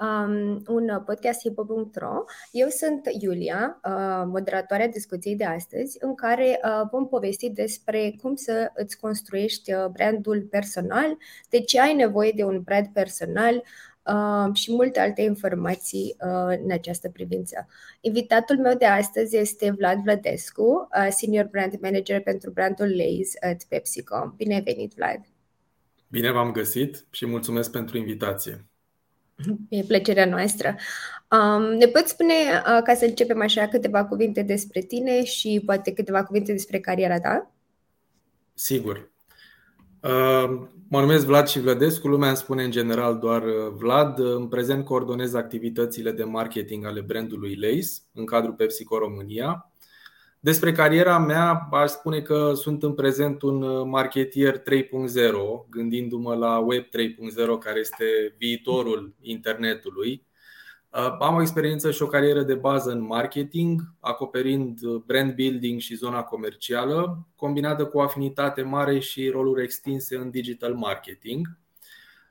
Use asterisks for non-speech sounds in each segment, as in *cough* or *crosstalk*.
um, un podcast hipo.ro. Eu sunt Iulia, uh, moderatoarea discuției de astăzi, în care uh, vom povesti despre cum să îți construiești uh, brandul personal, de ce ai nevoie de un brand personal, Uh, și multe alte informații uh, în această privință. Invitatul meu de astăzi este Vlad Vladescu, uh, Senior Brand Manager pentru brandul Lays at PepsiCo. Bine ai venit, Vlad! Bine v-am găsit și mulțumesc pentru invitație. E plăcerea noastră. Um, ne poți spune, uh, ca să începem așa, câteva cuvinte despre tine și poate câteva cuvinte despre cariera ta? Sigur. Uh, mă numesc Vlad și Vlădescu, lumea îmi spune în general doar uh, Vlad. În prezent coordonez activitățile de marketing ale brandului Lace în cadrul PepsiCo România. Despre cariera mea, aș spune că sunt în prezent un uh, marketier 3.0, gândindu-mă la Web 3.0, care este viitorul internetului. Uh, am o experiență și o carieră de bază în marketing, acoperind uh, brand building și zona comercială, combinată cu o afinitate mare și roluri extinse în digital marketing.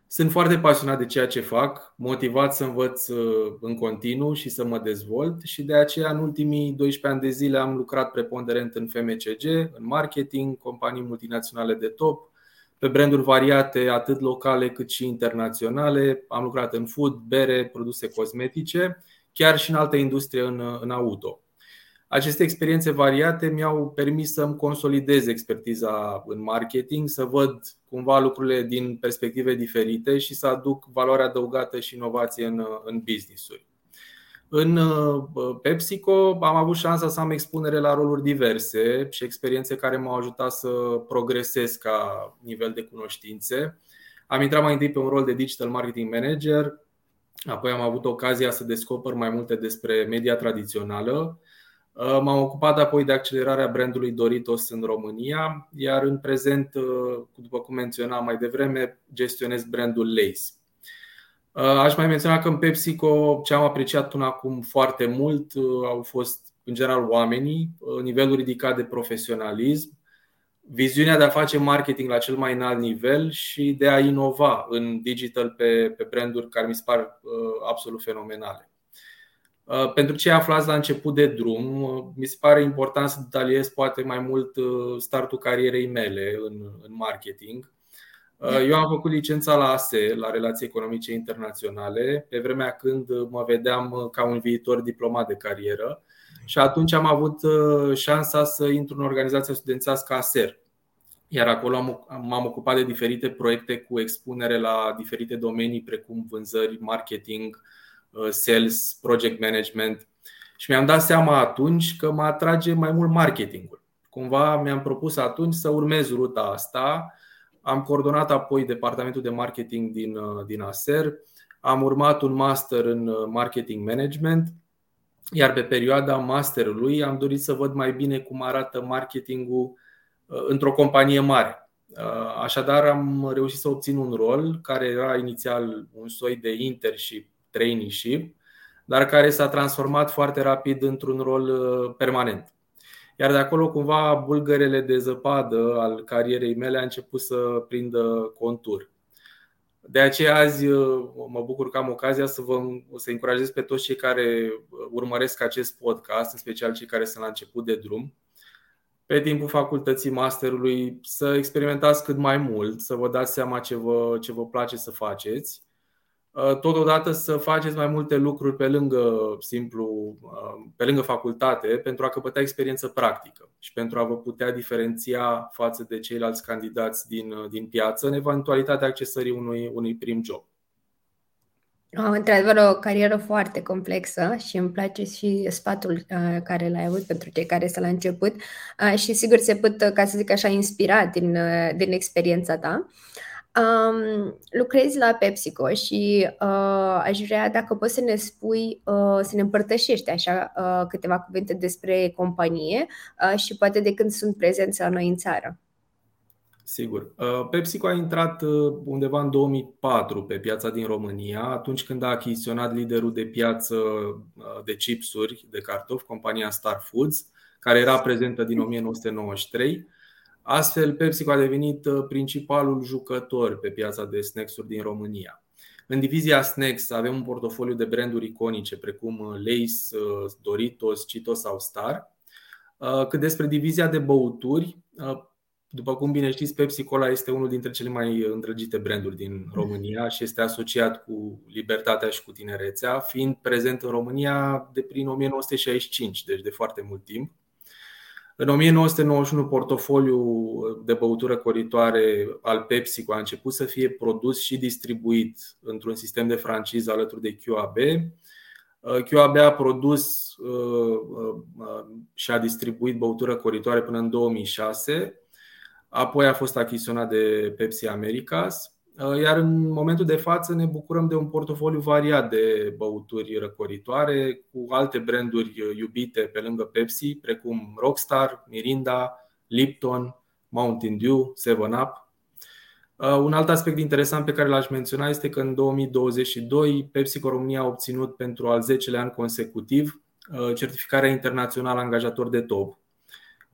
Sunt foarte pasionat de ceea ce fac, motivat să învăț uh, în continuu și să mă dezvolt și de aceea în ultimii 12 ani de zile am lucrat preponderent în FMCG, în marketing, companii multinaționale de top, pe branduri variate, atât locale cât și internaționale. Am lucrat în food, bere, produse cosmetice, chiar și în alte industrie în, în auto. Aceste experiențe variate mi-au permis să-mi consolidez expertiza în marketing, să văd cumva lucrurile din perspective diferite și să aduc valoare adăugată și inovație în, în business-uri. În uh, PepsiCo am avut șansa să am expunere la roluri diverse și experiențe care m-au ajutat să progresez ca nivel de cunoștințe. Am intrat mai întâi pe un rol de digital marketing manager, apoi am avut ocazia să descoper mai multe despre media tradițională Uh, m-am ocupat apoi de accelerarea brandului Doritos în România, iar în prezent, uh, după cum menționam mai devreme, gestionez brandul Lace. Uh, aș mai menționa că în PepsiCo ce am apreciat până acum foarte mult au fost, în general, oamenii, nivelul ridicat de profesionalism, viziunea de a face marketing la cel mai înalt nivel și de a inova în digital pe, pe branduri care mi se par absolut fenomenale. Uh, pentru cei aflați la început de drum, uh, mi se pare important să detaliez poate mai mult uh, startul carierei mele în, în marketing. Eu am făcut licența la ASE, la Relații Economice Internaționale, pe vremea când mă vedeam ca un viitor diplomat de carieră și atunci am avut șansa să intru în organizația studențească ASER. Iar acolo m-am ocupat de diferite proiecte cu expunere la diferite domenii precum vânzări, marketing, Uh, sales, project management și mi-am dat seama atunci că mă atrage mai mult marketingul. Cumva mi-am propus atunci să urmez ruta asta. Am coordonat apoi departamentul de marketing din, uh, din ASER, am urmat un master în uh, marketing management, iar pe perioada masterului am dorit să văd mai bine cum arată marketingul într-o companie mare. Așadar, am reușit să obțin un rol care era inițial un soi de internship traineeship, dar care s-a transformat foarte rapid într-un rol uh, permanent. Iar de acolo, cumva, bulgărele de zăpadă al carierei mele a început să prindă contur. De aceea azi uh, mă bucur că am ocazia să vă să încurajez pe toți cei care urmăresc acest podcast, în special cei care sunt la început de drum, pe timpul facultății masterului să experimentați cât mai mult, să vă dați seama ce vă, ce vă place să faceți Uh, totodată să faceți mai multe lucruri pe lângă simplu, uh, pe lângă facultate pentru a căpăta experiență practică și pentru a vă putea diferenția față de ceilalți candidați din, uh, din piață în eventualitatea accesării unui, unui prim job. Într-adevăr, o carieră foarte complexă și îmi place și sfatul uh, care l-ai avut pentru cei care sunt la început uh, și sigur se pot, ca să zic așa, inspira din, uh, din experiența ta. Um, lucrezi la PepsiCo și uh, aș vrea dacă poți să ne spui, uh, să ne împărtășești așa uh, câteva cuvinte despre companie uh, și poate de când sunt prezenți la noi în țară. Sigur. Uh, PepsiCo a intrat uh, undeva în 2004 pe piața din România, atunci când a achiziționat liderul de piață uh, de chipsuri de cartofi, compania Star Foods, care era prezentă din 1993. Astfel, PepsiCo a devenit principalul jucător pe piața de snacks-uri din România. În divizia snacks avem un portofoliu de branduri iconice precum Lay's, Doritos, Cheetos sau Star. Cât despre divizia de băuturi, după cum bine știți, Pepsi Cola este unul dintre cele mai îndrăgite branduri din România și este asociat cu libertatea și cu tinerețea, fiind prezent în România de prin 1965, deci de foarte mult timp. În 1991, portofoliul de băutură coritoare al Pepsi a început să fie produs și distribuit într-un sistem de franciză alături de QAB. QAB a produs uh, uh, și a distribuit băutură coritoare până în 2006 apoi a fost achiziționat de Pepsi Americas, uh, iar în momentul de față ne bucurăm de un portofoliu variat de băuturi răcoritoare cu alte branduri iubite pe lângă Pepsi, precum Rockstar, Mirinda, Lipton, Mountain Dew, 7-Up. Uh, un alt aspect interesant pe care l-aș menționa este că în 2022 Pepsi România a obținut pentru al 10-lea an consecutiv uh, certificarea internațională angajator de top,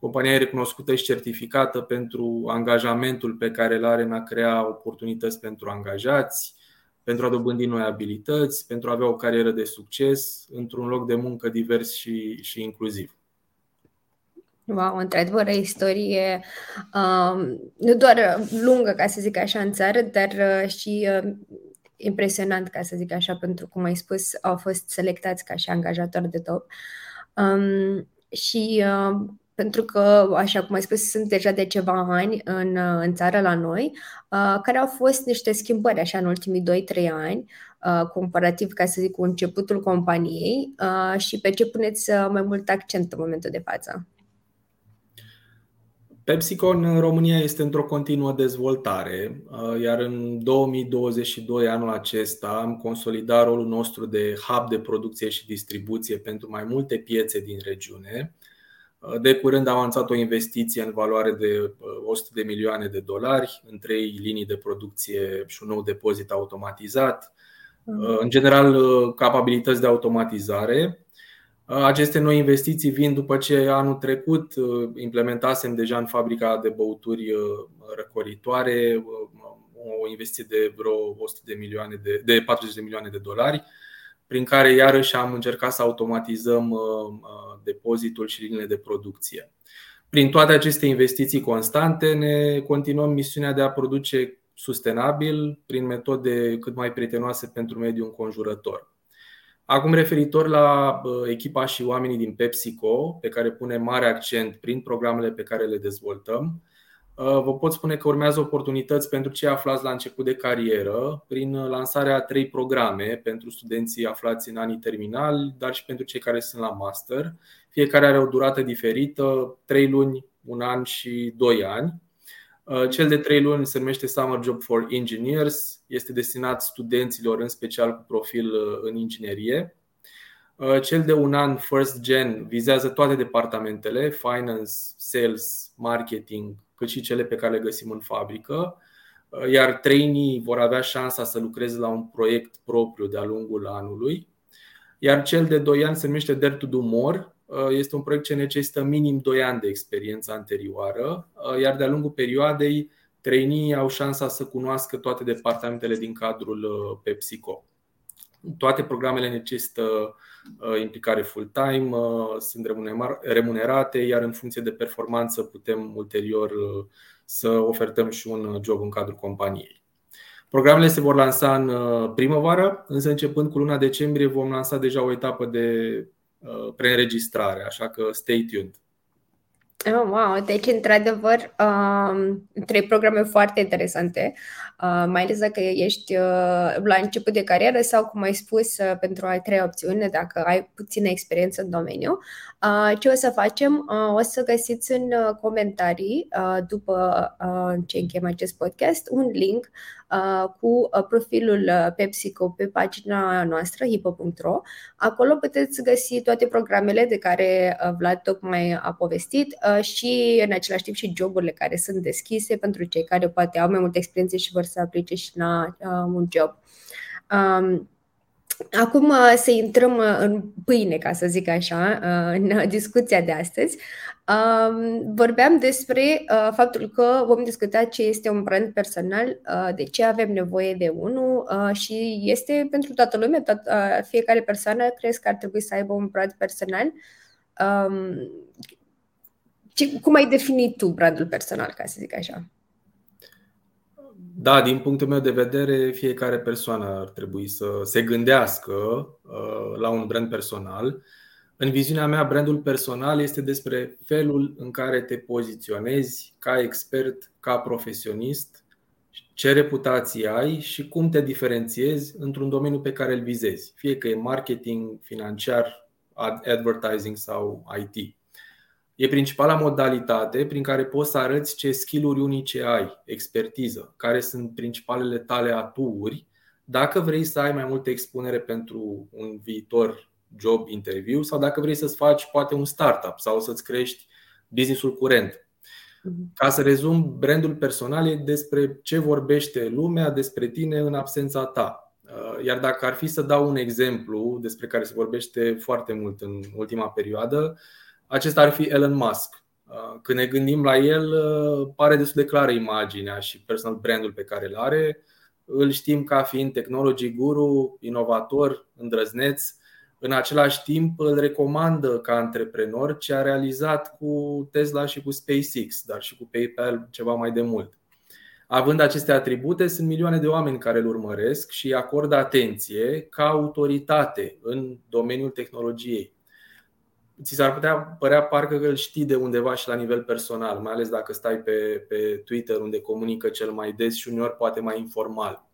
Compania e recunoscută și certificată pentru angajamentul pe care îl are în a crea oportunități pentru angajați, pentru a dobândi noi abilități, pentru a avea o carieră de succes într-un loc de muncă divers și, și inclusiv. Wow, într-adevăr, o istorie um, nu doar lungă, ca să zic așa, în țară, dar uh, și uh, impresionant, ca să zic așa, pentru cum ai spus, au fost selectați ca și angajatori de top. Um, și uh, pentru că, așa cum ai spus, sunt deja de ceva ani în, în țară la noi, uh, care au fost niște schimbări așa în ultimii 2-3 ani, uh, comparativ, ca să zic, cu începutul companiei uh, și pe ce puneți uh, mai mult accent în momentul de față. PepsiCo în România este într-o continuă dezvoltare, uh, iar în 2022, anul acesta, am consolidat rolul nostru de hub de producție și distribuție pentru mai multe piețe din regiune, de curând am lansat o investiție în valoare de 100 uh, de milioane de dolari în trei linii de producție și un nou depozit automatizat. Mm. Uh, în general, uh, capabilități de automatizare. Aceste noi investiții vin după ce anul trecut implementasem deja în fabrica de băuturi răcoritoare o investiție de vreo 100 de milioane de, de 40 de milioane de dolari prin care iarăși am încercat să automatizăm uh, uh, depozitul și liniile de producție. Prin toate aceste investiții constante ne continuăm misiunea de a produce sustenabil prin metode cât mai prietenoase pentru mediul înconjurător. Acum referitor la uh, echipa și oamenii din PepsiCo, pe care punem mare accent prin programele pe care le dezvoltăm, Uh, vă pot spune că urmează oportunități pentru cei aflați la început de carieră prin lansarea a trei programe pentru studenții aflați în anii terminali, dar și pentru cei care sunt la master. Fiecare are o durată diferită, 3 luni, un an și 2 ani. Uh, cel de 3 luni se numește Summer Job for Engineers, este destinat studenților în special cu profil uh, în inginerie. Cel de un an First Gen vizează toate departamentele, finance, sales, marketing, cât și cele pe care le găsim în fabrică, iar trainii vor avea șansa să lucreze la un proiect propriu de-a lungul anului. Iar cel de 2 ani se numește Dare to Do More. Este un proiect ce necesită minim 2 ani de experiență anterioară, iar de-a lungul perioadei trainii au șansa să cunoască toate departamentele din cadrul PepsiCo. Toate programele necesită uh, implicare full-time, uh, sunt remunerate, iar în funcție de performanță putem ulterior uh, să ofertăm și un job în cadrul companiei. Programele se vor lansa în primăvară, însă începând cu luna decembrie vom lansa deja o etapă de preînregistrare, așa că stay tuned. Oh, wow, deci într-adevăr um, trei programe foarte interesante mai ales dacă ești la început de carieră sau, cum ai spus, pentru a trei opțiune, dacă ai puțină experiență în domeniu. Ce o să facem? O să găsiți în comentarii, după ce încheiem acest podcast, un link cu profilul PepsiCo pe pagina noastră, hipo.ro. Acolo puteți găsi toate programele de care Vlad tocmai a povestit și în același timp și joburile care sunt deschise pentru cei care poate au mai multe experiențe și vor să aplice și la un job. Acum uh, să intrăm uh, în pâine, ca să zic așa, uh, în discuția de astăzi. Um, vorbeam despre faptul că vom discuta ce este un brand personal, de ce avem nevoie de unul și este pentru toată lumea, fiecare persoană crezi că ar trebui să aibă un brand personal. Um, cum ai definit tu brandul personal, ca să zic așa? Da, din punctul meu de vedere, fiecare persoană ar trebui să se gândească uh, la un brand personal. În viziunea mea, brandul personal este despre felul în care te poziționezi ca expert, ca profesionist, ce reputație ai și cum te diferențiezi într-un domeniu pe care îl vizezi, fie că e marketing, financiar, advertising sau IT. E principala modalitate prin care poți să arăți ce skill-uri unice ai, expertiză, care sunt principalele tale aturi, dacă vrei să ai mai multă expunere pentru un viitor job interview sau dacă vrei să-ți faci poate un startup sau să-ți crești businessul curent. Mhm. Ca să rezum, brandul personal e despre ce vorbește lumea despre tine în absența ta. Uh, iar dacă ar fi să dau un exemplu despre care se vorbește foarte mult în ultima perioadă, acesta ar fi Elon Musk. Uh, când ne gândim la el, uh, pare destul de clară imaginea și personal brandul pe care îl are. Îl știm ca fiind technology guru, inovator, îndrăzneț. În același timp îl recomandă ca antreprenor ce a realizat cu Tesla și cu SpaceX, dar și cu PayPal ceva mai de mult. Având aceste atribute, sunt milioane de oameni care îl urmăresc și acordă atenție ca autoritate în domeniul tehnologiei ți s-ar putea părea parcă că îl știi de undeva și la nivel personal, mai ales dacă stai pe, pe Twitter unde comunică cel mai des și uneori poate mai informal.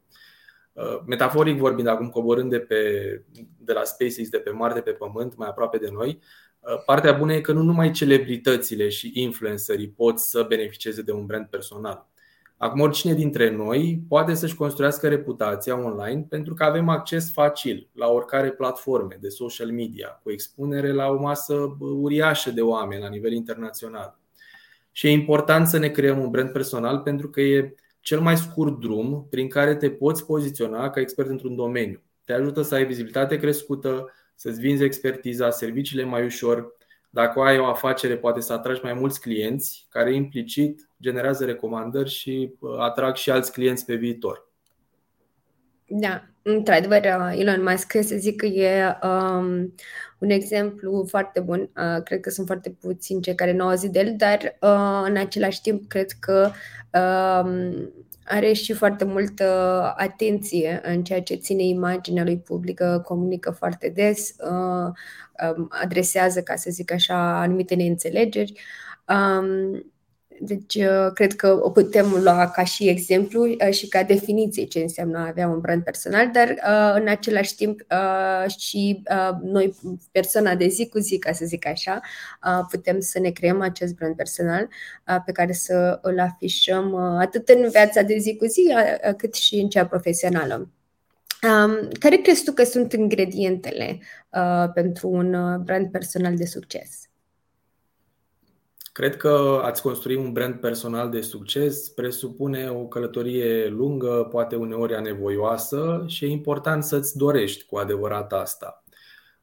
Uh, metaforic vorbind, acum coborând de, pe, de la SpaceX, de pe Marte, pe Pământ, mai aproape de noi, uh, partea bună e că nu numai celebritățile și influencerii pot să beneficieze de un brand personal. Acum, oricine dintre noi poate să-și construiască reputația online pentru că avem acces facil la oricare platforme de social media, cu expunere la o masă uriașă de oameni la nivel internațional. Și e important să ne creăm un brand personal pentru că e cel mai scurt drum prin care te poți poziționa ca expert într-un domeniu. Te ajută să ai vizibilitate crescută, să-ți vinzi expertiza, serviciile mai ușor. Dacă ai o afacere, poate să atragi mai mulți clienți, care implicit generează recomandări și uh, atrag și alți clienți pe viitor. Da, într-adevăr, uh, Elon Musk, să zic că e um, un exemplu foarte bun. Uh, cred că sunt foarte puțini cei care nu au auzit de el, dar uh, în același timp cred că um, are și foarte multă atenție în ceea ce ține imaginea lui publică, comunică foarte des, uh, um, adresează, ca să zic așa, anumite neînțelegeri. Um, deci, uh, cred că o putem lua ca și exemplu uh, și ca definiție ce înseamnă a avea un brand personal, dar uh, în același timp și noi, persoana de zi cu zi, ca să zic așa, putem să ne creăm acest brand personal pe care să îl afișăm atât în viața de zi cu zi, cât și în cea profesională. Care crezi tu că sunt ingredientele pentru un brand personal de succes? Cred că ați construi un brand personal de succes presupune o călătorie lungă, poate uneori anevoioasă și e important să-ți dorești cu adevărat asta.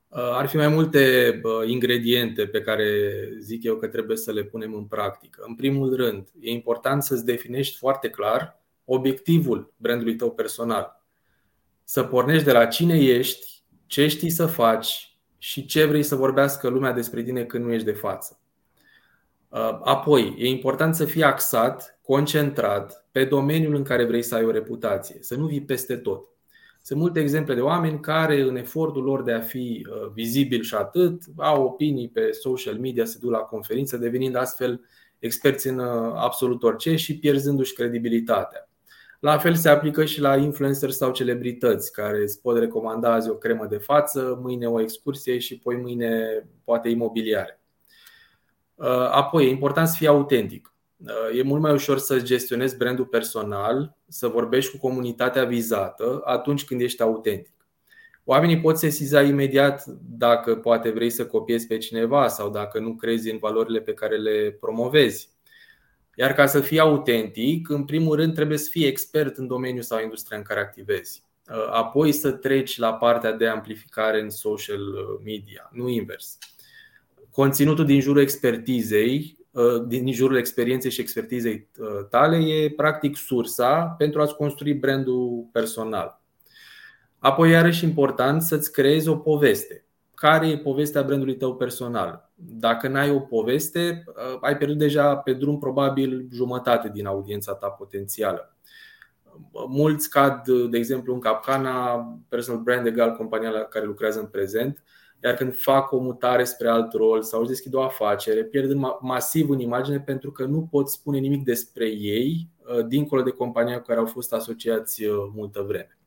Uh, ar fi mai multe uh, ingrediente pe care zic eu că trebuie să le punem în practică. În primul rând, e important să-ți definești foarte clar obiectivul brandului tău personal. Să pornești de la cine ești, ce știi să faci și ce vrei să vorbească lumea despre tine când nu ești de față. Uh, apoi, e important să fii axat, concentrat pe domeniul în care vrei să ai o reputație, să nu vii peste tot. Sunt multe exemple de oameni care, în efortul lor de a fi uh, vizibil și atât, au opinii pe social media, se duc la conferință, devenind astfel experți în uh, absolut orice și pierzându-și credibilitatea. La fel se aplică și la influencer sau celebrități care îți pot recomanda azi o cremă de față, mâine o excursie și poi mâine poate imobiliare. Apoi, e important să fii autentic. E mult mai ușor să gestionezi brandul personal, să vorbești cu comunitatea vizată atunci când ești autentic. Oamenii pot sesiza imediat dacă poate vrei să copiezi pe cineva sau dacă nu crezi în valorile pe care le promovezi. Iar ca să fii autentic, în primul rând trebuie să fii expert în domeniul sau industria în care activezi. Apoi să treci la partea de amplificare în social media, nu invers. Conținutul din jurul expertizei Uh, din jurul experienței și expertizei uh, tale e practic sursa pentru a-ți construi brandul personal. Apoi, iarăși important să-ți creezi o poveste. Care e povestea brandului tău personal? Dacă n-ai o poveste, uh, ai pierdut deja pe drum probabil jumătate din audiența ta potențială. Mulți cad, de exemplu, în capcana personal brand egal compania la care lucrează în prezent, iar când fac o mutare spre alt rol sau își deschid o afacere, pierd masiv în imagine pentru că nu pot spune nimic despre ei uh, dincolo de compania cu care au fost asociați uh, multă vreme.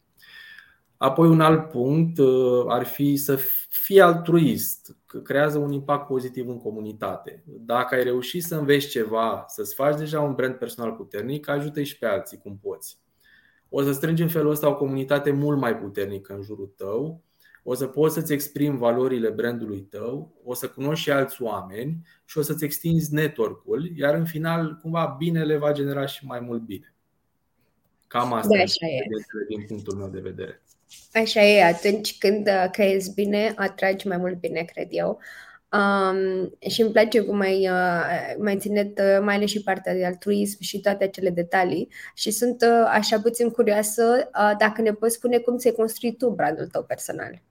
Apoi un alt punct uh, ar fi să fii altruist, că creează un impact pozitiv în comunitate. Dacă ai reușit să înveți ceva, să-ți faci deja un brand personal puternic, ajută și pe alții cum poți. O să strângi în felul ăsta o comunitate mult mai puternică în jurul tău o să poți să-ți exprimi valorile brandului tău, o să cunoști și alți oameni și o să-ți extinzi network-ul, iar în final, cumva, binele va genera și mai mult bine. Cam asta da, așa e din punctul meu de vedere. Așa e, atunci când uh, creezi bine, atragi mai mult bine, cred eu. Um, și îmi place cum ai, uh, mai ținut uh, mai ales și partea de altruism și toate acele detalii și sunt uh, așa puțin curioasă uh, dacă ne poți spune cum ți-ai construit tu brandul tău personal.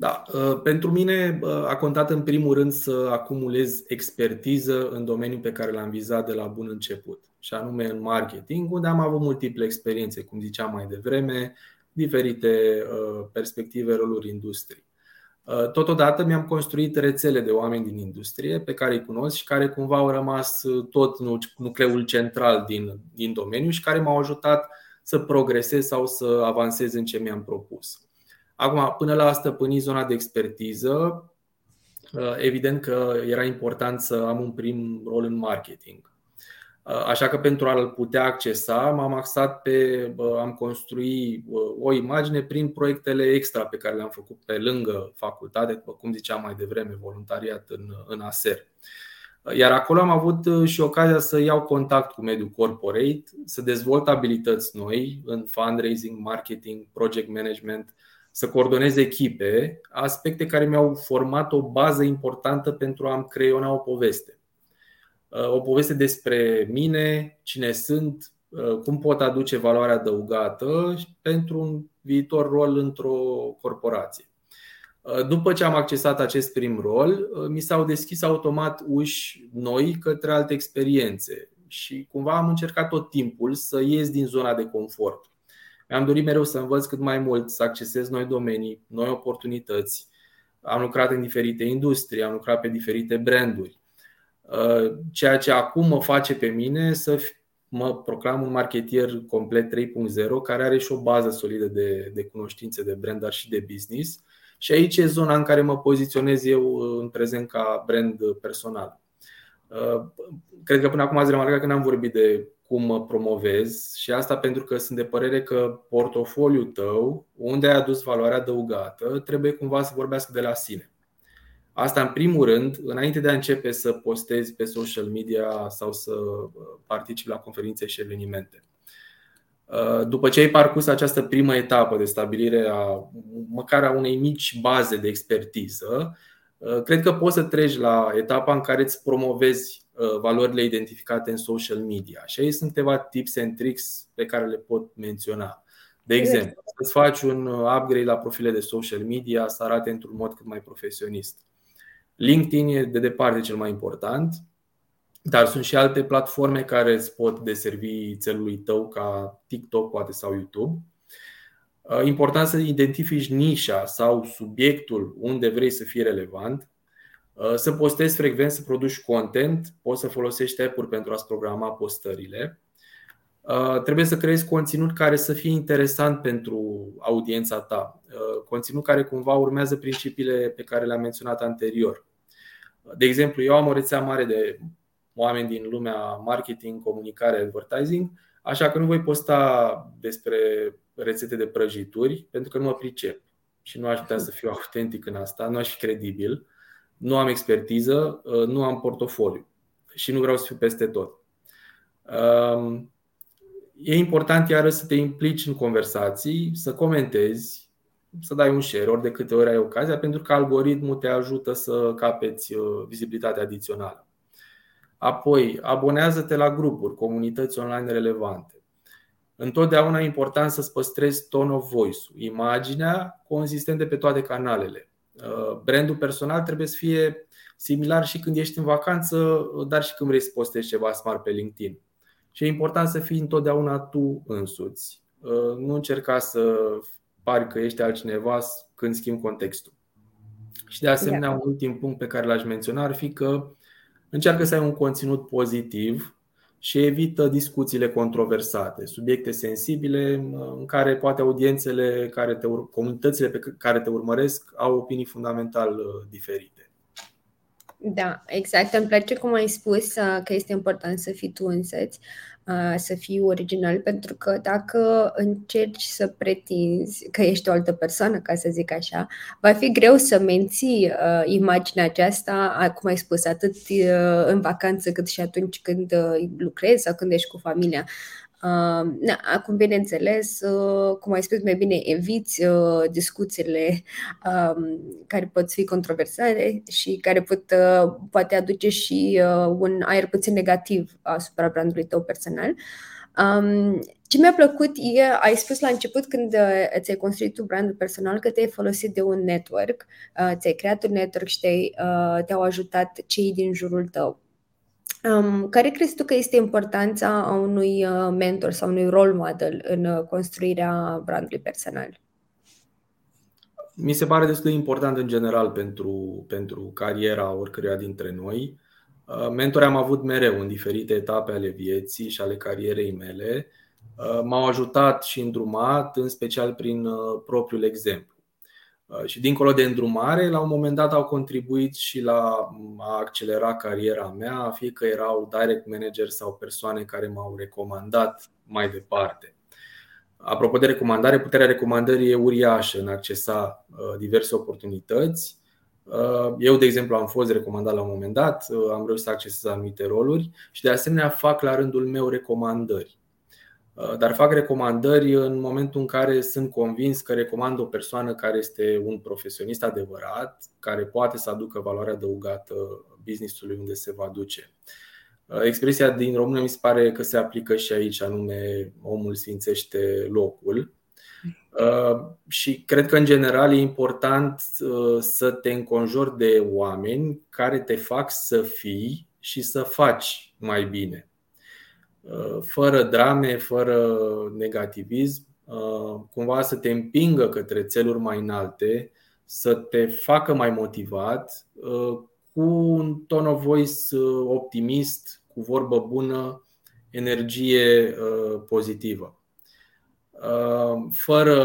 Da, uh, pentru mine uh, a contat în primul rând să acumulez expertiză în domeniul pe care l-am vizat de la bun început, și anume în marketing, unde am avut multiple experiențe, cum ziceam mai devreme, diferite uh, perspective, roluri industrie. Totodată mi-am construit rețele de oameni din industrie pe care îi cunosc și care cumva au rămas tot nucleul central din, din domeniu și care m-au ajutat să progresez sau să avansez în ce mi-am propus. Acum, până la a stăpâni zona de expertiză, uh, evident că era important să am un prim rol în marketing. Uh, așa că pentru a-l putea accesa, m-am axat pe, am construit uh, o imagine prin proiectele extra pe care le-am făcut pe lângă facultate, după cum ziceam mai devreme, voluntariat în, în ASER. Iar acolo am avut și ocazia să iau contact cu mediul corporate, să dezvolt abilități noi în fundraising, marketing, project management, să coordonez echipe, aspecte care mi-au format o bază importantă pentru a-mi creiona o poveste. Uh, o poveste despre mine, cine sunt, uh, cum pot aduce valoare adăugată pentru un viitor rol într-o corporație. Uh, după ce am accesat acest prim rol, mi s-au deschis automat uși noi către alte experiențe și cumva am încercat tot timpul să ies din zona de confort. Mi-am dorit mereu să învăț cât mai mult, să accesez noi domenii, noi oportunități. Am lucrat în diferite industrie, am lucrat pe diferite branduri. Uh, ceea ce acum mă face pe mine să mă proclam un marketier complet 3.0 care are și o bază solidă de, de cunoștințe de brand, dar și de business. Și aici e zona în care mă poziționez eu în prezent ca brand personal. Uh, cred că până acum ați remarcat că n-am vorbit de cum mă promovez și asta pentru că sunt de părere că portofoliul tău, unde ai adus valoare adăugată, trebuie cumva să vorbească de la sine. Asta în primul rând, înainte de a începe să postezi pe social media sau să uh, participi la conferințe și evenimente. Uh, după ce ai parcurs această primă etapă de stabilire a măcar a unei mici baze de expertiză, uh, cred că poți să treci la etapa în care îți promovezi Uh, valorile identificate în social media. Și aici sunt câteva tips and tricks pe care le pot menționa. De exemplu, să-ți faci un upgrade la profile de social media să arate într-un mod cât mai profesionist. LinkedIn e de departe cel mai important, dar sunt și alte platforme care îți pot deservi țelului tău ca TikTok poate sau YouTube. Uh, important să identifici nișa sau subiectul unde vrei să fie relevant Uh, să postezi frecvent, să produci content, poți să folosești app-uri pentru a-ți programa postările. Trebuie să creezi conținut care să fie interesant pentru audiența ta, conținut care cumva urmează principiile pe care le-am menționat anterior. De exemplu, eu am o rețea mare de oameni din lumea marketing, comunicare, advertising, așa că nu voi posta despre rețete de prăjituri pentru că nu mă pricep și nu aș putea să fiu *laughs* autentic în asta, nu aș fi credibil, nu am expertiză, nu am portofoliu și nu vreau să fiu peste tot. Um, e important iară să te implici în conversații, să comentezi, să dai un share ori de câte ori ai ocazia, pentru că algoritmul te ajută să capeți uh, vizibilitate adițională. Apoi, abonează-te la grupuri, comunități online relevante. Întotdeauna e important să-ți păstrezi tone of voice imaginea consistentă pe toate canalele. Uh, brandul personal trebuie să fie similar și când ești în vacanță, dar și când vrei să postezi ceva smart pe LinkedIn. Și e important să fii întotdeauna tu însuți. Uh, nu încerca să pari că ești altcineva când schimbi contextul. Și de asemenea, un ultim punct pe care l-aș menționa ar fi că încearcă să ai un conținut pozitiv și evită discuțiile controversate, subiecte sensibile în care poate audiențele, care te, comunitățile pe care te urmăresc au opinii fundamental uh, diferite. Da, exact. Îmi place cum ai spus uh, că este important să fii tu însăți, uh, să fii original, pentru că dacă încerci să pretinzi că ești o altă persoană, ca să zic așa, va fi greu să menții uh, imaginea aceasta, cum ai spus, atât în vacanță cât și atunci când lucrezi sau când ești cu familia. Uh, na, acum, bineînțeles, uh, cum ai spus, mai bine eviți uh, discuțiile uh, care pot fi controversate și care pot, uh, poate aduce și uh, un aer puțin negativ asupra brandului tău personal. Um, ce mi-a plăcut e, ai spus la început când uh, ți-ai construit tu brandul personal că te-ai folosit de un network, uh, ți-ai creat un network și te-ai, uh, te-au ajutat cei din jurul tău. Um, care crezi tu că este importanța a unui uh, mentor sau unui role model în uh, construirea brandului personal? Mi se pare destul de important în general pentru, pentru cariera oricăruia dintre noi. Uh, mentori am avut mereu în diferite etape ale vieții și ale carierei mele. M-au ajutat și îndrumat, în special prin propriul exemplu. Uh, și dincolo de îndrumare, la un moment dat au contribuit și la a accelera cariera mea, fie că erau direct manager sau persoane care m-au recomandat mai departe. Apropo de recomandare, puterea recomandării e uriașă în a accesa uh, diverse oportunități. Uh, eu, de exemplu, am fost recomandat la un moment dat, am reușit să accesez anumite roluri și, de asemenea, fac la rândul meu recomandări. Uh, dar fac recomandări în momentul în care sunt convins că recomand o persoană care este un profesionist adevărat, care poate să aducă valoare adăugată businessului unde se va duce. Uh, expresia din română mi se pare că se aplică și aici, anume omul sfințește locul. Uh, și cred că, în general, e important să te înconjori de oameni care te fac să fii și să faci mai bine. Uh, fără drame, fără negativism, uh, cumva să te împingă către țeluri mai înalte, să te facă mai motivat, uh, cu un ton of voice optimist, cu vorbă bună, energie pozitivă. Fără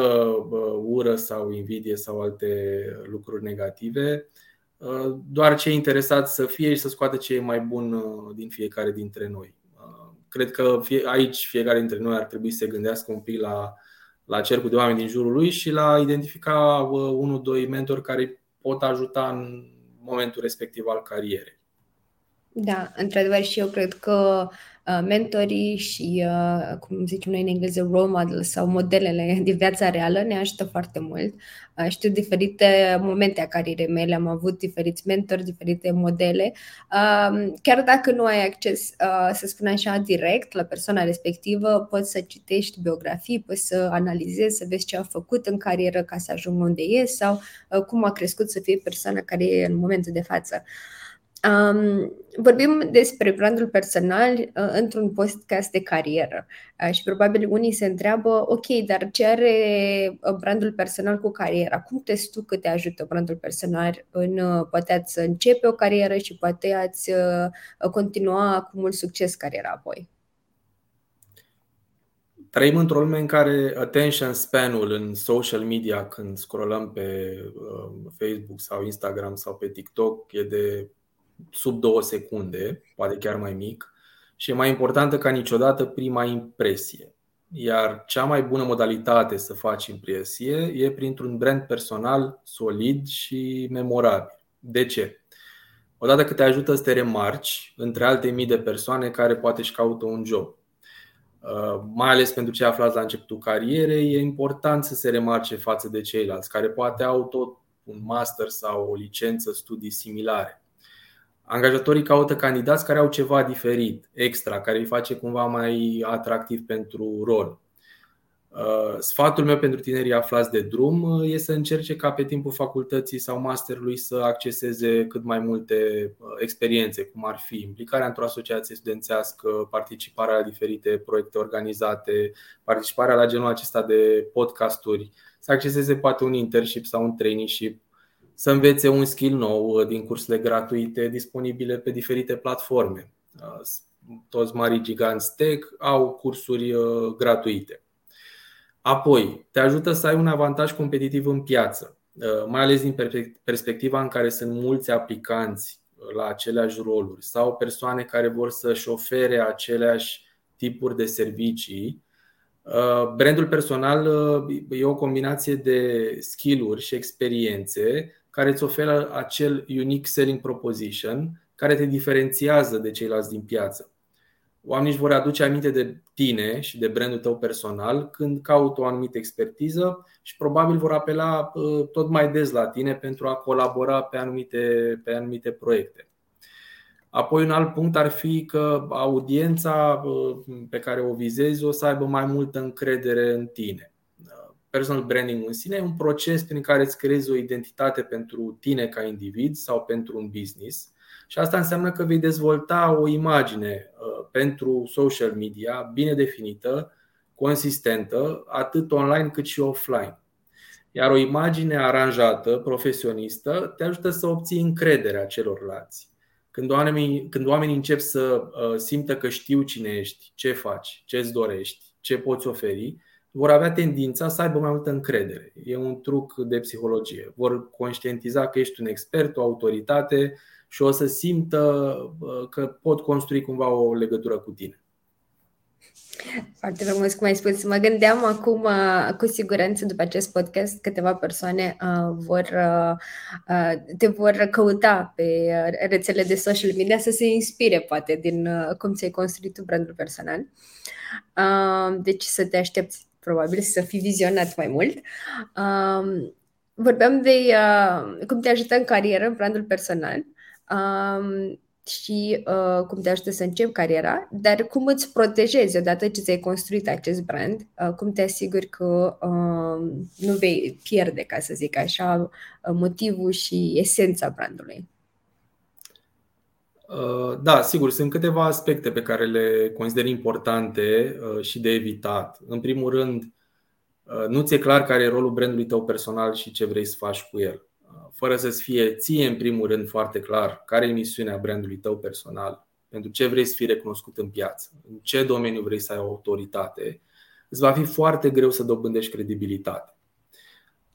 ură sau invidie sau alte lucruri negative, doar cei interesați să fie și să scoată ce e mai bun din fiecare dintre noi cred că fie, aici fiecare dintre noi ar trebui să se gândească un pic la, la cercul de oameni din jurul lui și la identifica uh, unul, doi mentori care pot ajuta în momentul respectiv al carierei. Da, într-adevăr și eu cred că Uh, mentorii și, uh, cum zicem noi în engleză, role models sau modelele *laughs* din viața reală ne ajută foarte mult. Uh, știu diferite momente a carierei mele, am avut diferiți mentori, diferite modele. Um, chiar dacă nu ai acces, să spun așa, direct la persoana respectivă, poți să citești biografii, poți să analizezi, să vezi ce a făcut în carieră ca să ajungă unde e sau cum a crescut să fie persoana care e în momentul de față. Um, vorbim despre brandul personal uh, într-un podcast de carieră uh, și probabil unii se întreabă, ok, dar ce are uh, brandul personal cu cariera? Cum te tu că te ajută brandul personal în uh, poate ați începe o carieră și poate ați uh, continua cu mult succes cariera apoi? Trăim într-o lume în care attention span-ul în social media, când scrollăm pe uh, Facebook sau Instagram sau pe TikTok, e de sub două secunde, poate chiar mai mic, și e mai importantă ca niciodată prima impresie. Iar cea mai bună modalitate să faci impresie e printr-un brand personal solid și memorabil. De ce? Odată că te ajută să te remarci între alte mii de persoane care poate își caută un job. Uh, mai ales pentru cei aflați la începutul carierei, e important să se remarce față de ceilalți care poate au tot un master sau o licență, studii similare. Angajatorii caută candidați care au ceva diferit, extra, care îi face cumva mai atractiv pentru rol. Uh, sfatul meu pentru tinerii aflați de drum uh, este să încerce ca pe timpul facultății sau masterului să acceseze cât mai multe uh, experiențe, cum ar fi implicarea într-o asociație studențească, participarea la diferite proiecte organizate, participarea la genul acesta de podcasturi, să acceseze poate un internship sau un traineeship, să învețe un skill nou din cursurile gratuite disponibile pe diferite platforme. Toți mari giganți tech au cursuri gratuite. Apoi, te ajută să ai un avantaj competitiv în piață, uh, mai ales din perspectiva în care sunt mulți aplicanți uh, la aceleași roluri sau persoane care vor să-și ofere aceleași tipuri de servicii. Uh, brandul personal e o combinație de skill-uri și experiențe care îți oferă acel unique selling proposition care te diferențiază de ceilalți din piață oamenii își vor aduce aminte de tine și de brandul tău personal când caută o anumită expertiză și probabil vor apela uh, tot mai des la tine pentru a colabora pe anumite, pe anumite proiecte. Apoi un alt punct ar fi că audiența uh, pe care o vizezi o să aibă mai multă încredere în tine. Uh, personal branding în sine e un proces prin care îți creezi o identitate pentru tine ca individ sau pentru un business și asta înseamnă că vei dezvolta o imagine uh, pentru social media bine definită, consistentă, atât online cât și offline. Iar o imagine aranjată, profesionistă, te ajută să obții încrederea celorlalți. Când oamenii, când oamenii încep să uh, simtă că știu cine ești, ce faci, ce îți dorești, ce poți oferi, vor avea tendința să aibă mai multă încredere. E un truc de psihologie. Vor conștientiza că ești un expert, o autoritate și o să simtă că pot construi cumva o legătură cu tine. Foarte frumos, cum ai spus. Mă gândeam acum, cu siguranță, după acest podcast, câteva persoane uh, vor, uh, te vor căuta pe rețele de social media să se inspire, poate, din uh, cum ți-ai construit tu brandul personal. Uh, deci să te aștepți, probabil, să fii vizionat mai mult. Uh, vorbeam de uh, cum te ajută în carieră, în brandul personal um, și uh, cum te ajută să începi cariera, dar cum îți protejezi odată ce ți-ai construit acest brand, uh, cum te asiguri că uh, nu vei pierde, ca să zic așa, uh, motivul și esența brandului. Uh, da, sigur, sunt câteva aspecte pe care le consider importante uh, și de evitat. În primul rând, nu ți-e clar care e rolul brandului tău personal și ce vrei să faci cu el fără să-ți fie ție în primul rând foarte clar care e misiunea brandului tău personal, pentru ce vrei să fii recunoscut în piață, în ce domeniu vrei să ai o autoritate, îți va fi foarte greu să dobândești credibilitate.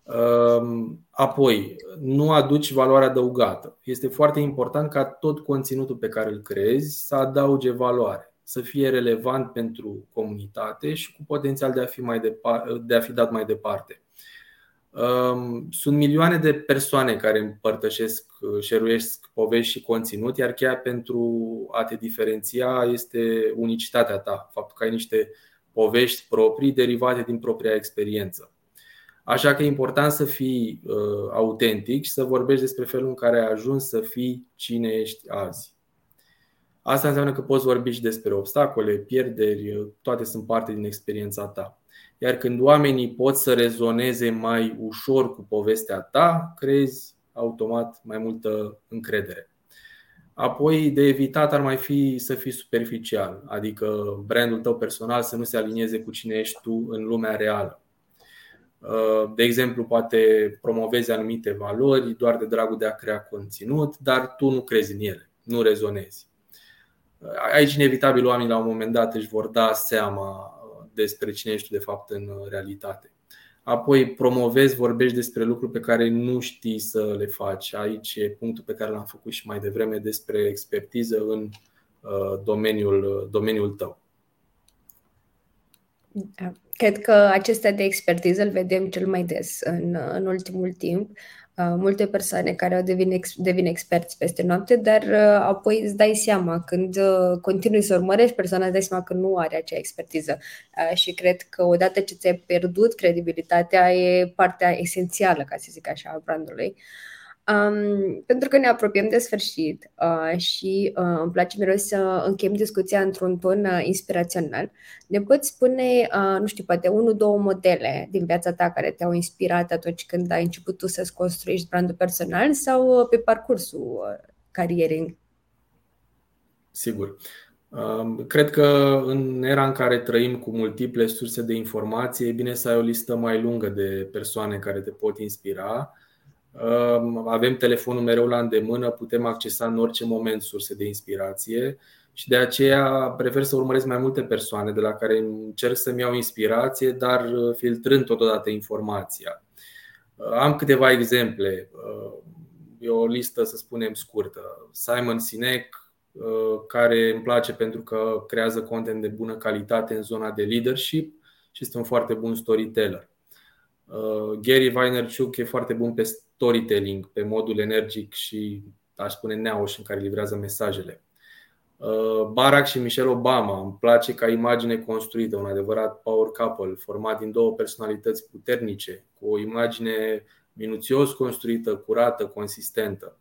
Ehm, apoi, nu aduci valoare adăugată. Este foarte important ca tot conținutul pe care îl creezi să adauge valoare, să fie relevant pentru comunitate și cu potențial de a fi, mai departe, de a fi dat mai departe. Sunt milioane de persoane care împărtășesc, șeruiesc povești și conținut, iar cheia pentru a te diferenția este unicitatea ta, faptul că ai niște povești proprii derivate din propria experiență. Așa că e important să fii uh, autentic și să vorbești despre felul în care ai ajuns să fii cine ești azi. Asta înseamnă că poți vorbi și despre obstacole, pierderi, toate sunt parte din experiența ta. Iar când oamenii pot să rezoneze mai ușor cu povestea ta, crezi automat mai multă încredere. Apoi, de evitat ar mai fi să fii superficial, adică brandul tău personal să nu se alinieze cu cine ești tu în lumea reală. De exemplu, poate promovezi anumite valori doar de dragul de a crea conținut, dar tu nu crezi în ele, nu rezonezi. Aici, inevitabil, oamenii la un moment dat își vor da seama despre cine ești tu de fapt în realitate. Apoi promovezi, vorbești despre lucruri pe care nu știi să le faci. Aici e punctul pe care l-am făcut și mai devreme despre expertiză în domeniul, domeniul tău. Da. Cred că acesta de expertiză îl vedem cel mai des în, în ultimul timp. Uh, multe persoane care devin, ex, devin experți peste noapte, dar uh, apoi îți dai seama când uh, continui să urmărești persoana, îți dai seama că nu are acea expertiză. Și cred că odată ce ți-ai pierdut credibilitatea, e partea esențială, ca să zic așa, a brandului. Um, pentru că ne apropiem de sfârșit uh, și uh, îmi place mereu să închem discuția într-un ton uh, inspirațional. Ne poți spune, uh, nu știu, poate unul, două modele din viața ta care te-au inspirat atunci când ai început tu să-ți construiești brandul personal sau uh, pe parcursul uh, carierei? Sigur. Um, cred că în era în care trăim cu multiple surse de informație, e bine să ai o listă mai lungă de persoane care te pot inspira avem telefonul mereu la îndemână, putem accesa în orice moment surse de inspirație și de aceea prefer să urmăresc mai multe persoane de la care încerc să-mi iau inspirație, dar filtrând totodată informația. Am câteva exemple. E o listă, să spunem, scurtă. Simon Sinek, care îmi place pentru că creează content de bună calitate în zona de leadership și este un foarte bun storyteller. Gary Vaynerchuk e foarte bun pe storytelling pe modul energic și, aș spune, neauș în care livrează mesajele. Uh, Barack și Michelle Obama îmi place ca imagine construită, un adevărat power couple format din două personalități puternice, cu o imagine minuțios construită, curată, consistentă.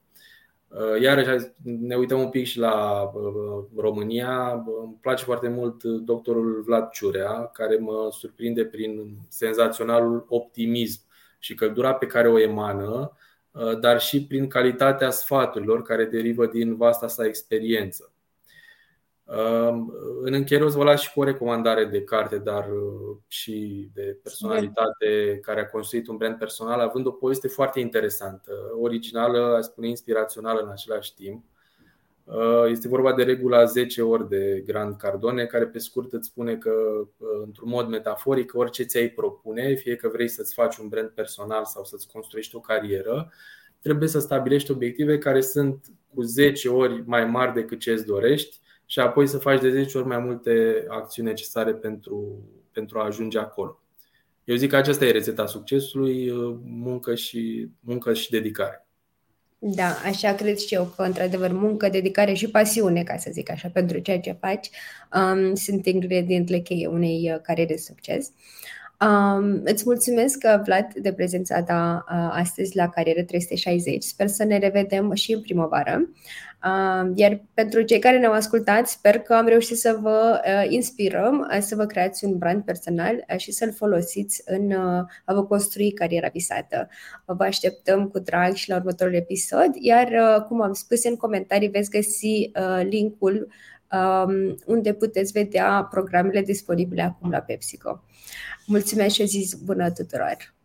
Uh, iarăși ne uităm un pic și la uh, România. Îmi place foarte mult doctorul Vlad Ciurea, care mă surprinde prin senzaționalul optimism și căldura pe care o emană, uh, dar și prin calitatea sfaturilor care derivă din vasta sa experiență. Um, în încheiere o să vă las și cu o recomandare de carte, dar uh, și de personalitate care a construit un brand personal, având o poveste foarte interesantă, originală, aș spune inspirațională în același timp. Uh, este vorba de regula 10 ori de Grand Cardone, care pe scurt îți spune că, uh, într-un mod metaforic, orice ți-ai propune, fie că vrei să-ți faci un brand personal sau să-ți construiești o carieră, trebuie să stabilești obiective care sunt cu 10 ori mai mari decât ce îți dorești și apoi să faci de 10 ori mai multe acțiuni necesare pentru, pentru a ajunge acolo. Eu zic că aceasta e rețeta succesului, uh, muncă și, muncă și dedicare. Da, așa cred și eu că, într-adevăr, muncă, dedicare și pasiune, ca să zic așa, pentru ceea ce faci, um, sunt ingredientele cheie unei uh, cariere de succes. Um, îți mulțumesc, uh, Vlad, de prezența ta uh, astăzi la Carieră 360. Sper să ne revedem și în primăvară. Iar pentru cei care ne-au ascultat, sper că am reușit să vă uh, inspirăm uh, să vă creați un brand personal uh, și să-l folosiți în a vă construi cariera visată. Vă așteptăm cu drag și la următorul episod, iar, cum am spus, în comentarii veți găsi linkul um, unde puteți vedea programele disponibile acum la PepsiCo. Mulțumesc și o zi bună tuturor!